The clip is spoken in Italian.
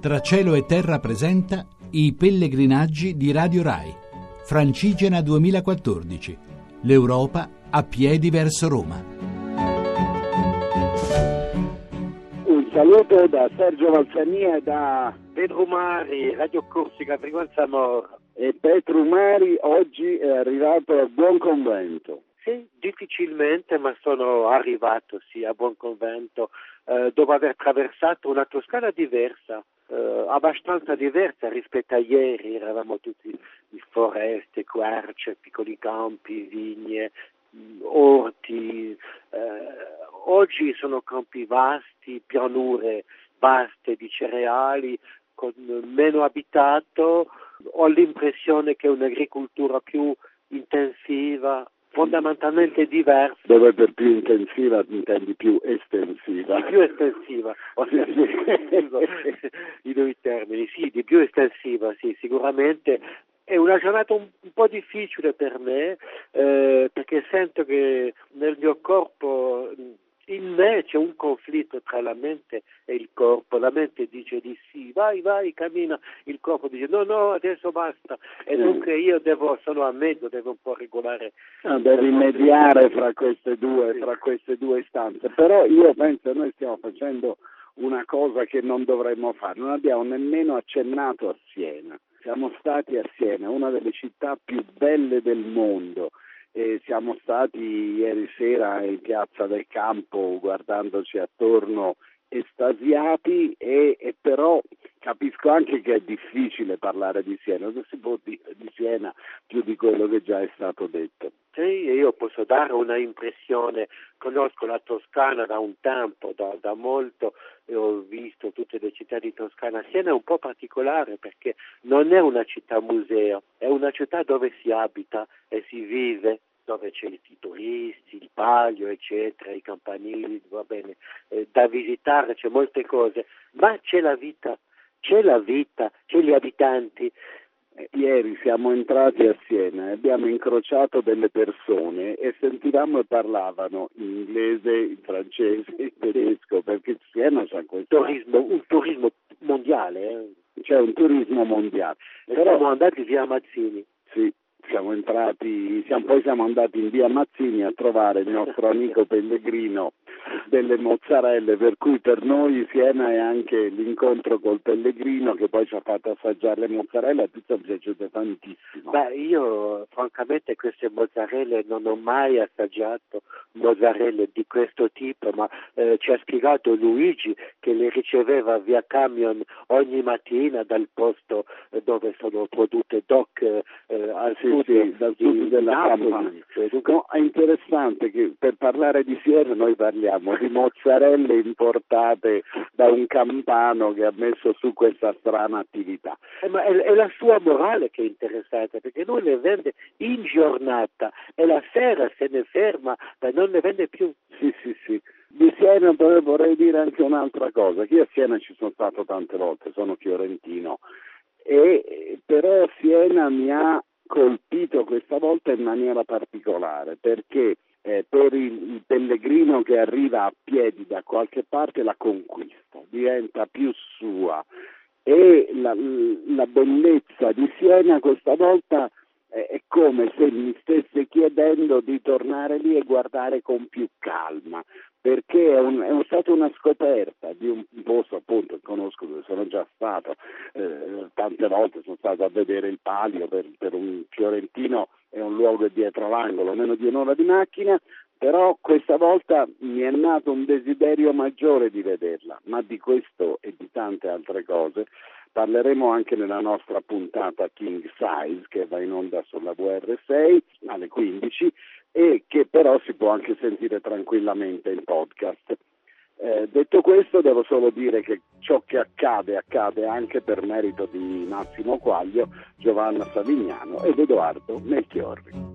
Tra cielo e terra presenta I pellegrinaggi di Radio Rai. Francigena 2014. L'Europa a piedi verso Roma. Un saluto da Sergio Valsania e da Pedro Mari, Radio Corsica, Frequenza Mora. E Petro Mari oggi è arrivato a Buon Convento. Sì, difficilmente, ma sono arrivato sì, a Buon Convento eh, dopo aver attraversato una Toscana diversa, eh, abbastanza diversa rispetto a ieri. Eravamo tutti in foreste, querce, piccoli campi, vigne, orti. Eh, oggi sono campi vasti, pianure vaste di cereali, con meno abitato. Ho l'impressione che un'agricoltura più intensiva, fondamentalmente diversa. Dove per più intensiva intendi più estensiva. Di più estensiva, ho sentito i due termini, sì, di più estensiva, sì, sicuramente. È una giornata un, un po' difficile per me eh, perché sento che nel mio corpo in me c'è un conflitto tra la mente e il corpo, la mente dice di sì, vai, vai, cammina, il corpo dice no, no, adesso basta. E mm. dunque io devo, sono a mezzo, devo un po' regolare. No, devi mediare fra queste, due, fra queste due istanze, però io penso che noi stiamo facendo una cosa che non dovremmo fare, non abbiamo nemmeno accennato a Siena, siamo stati a Siena, una delle città più belle del mondo e siamo stati ieri sera in piazza del campo guardandoci attorno estasiati e, e, però capisco anche che è difficile parlare di Siena, non si può dire di Siena più di quello che già è stato detto. Sì, io posso dare una impressione, conosco la Toscana da un tempo, da, da molto, e ho visto tutte le città di Toscana. Siena è un po' particolare perché non è una città museo, è una città dove si abita e si vive dove c'è i turisti, il palio, eccetera, i campanili, va bene, eh, da visitare, c'è molte cose, ma c'è la vita, c'è la vita, c'è gli abitanti. Eh, ieri siamo entrati a Siena e abbiamo incrociato delle persone e sentivamo e parlavano in inglese, in francese, in tedesco, perché Siena c'è questo turismo, un turismo mondiale. Eh. C'è un turismo mondiale. Però, siamo andati via Mazzini. Sì, siamo entrati, siamo, poi siamo andati in via Mazzini a trovare il nostro amico Pellegrino delle mozzarelle, per cui per noi Siena è anche l'incontro col Pellegrino che poi ci ha fatto assaggiare le mozzarelle, a tutti sono piaciute tantissimo. Beh, io francamente queste mozzarelle non ho mai assaggiato mozzarelle di questo tipo, ma eh, ci ha spiegato Luigi che le riceveva via camion ogni mattina dal posto eh, dove sono produtte DOC eh, al sì, sud, sì, dal sud della Napoli. No, è interessante che per parlare di Siena noi parliamo di mozzarelle importate da un campano che ha messo su questa strana attività. Eh, ma è, è, la sua morale che è interessante perché lui le vende in giornata e la sera se ne ferma e non ne vende più. Sì, sì, sì. Di Siena vorrei dire anche un'altra cosa, io a Siena ci sono stato tante volte, sono fiorentino, e però Siena mi ha colpito questa volta in maniera particolare perché eh, per il, il, pellegrino che arriva a piedi da qualche parte la conquista, diventa più sua. E la, la bellezza di Siena questa volta eh, è come se mi stesse chiedendo di tornare lì e guardare con più calma, perché è, un, è stata una scoperta di un posto appunto che conosco dove sono già stato, eh, tante volte sono stato a vedere il palio per, è luogo dietro l'angolo, meno di un'ora di macchina, però questa volta mi è nato un desiderio maggiore di vederla, ma di questo e di tante altre cose parleremo anche nella nostra puntata King Size che va in onda sulla VR6 alle 15 e che però si può anche sentire tranquillamente in podcast. Eh, detto questo devo solo dire che ciò che accade accade anche per merito di Massimo Quaglio, Giovanna Savignano ed Edoardo Melchiorri.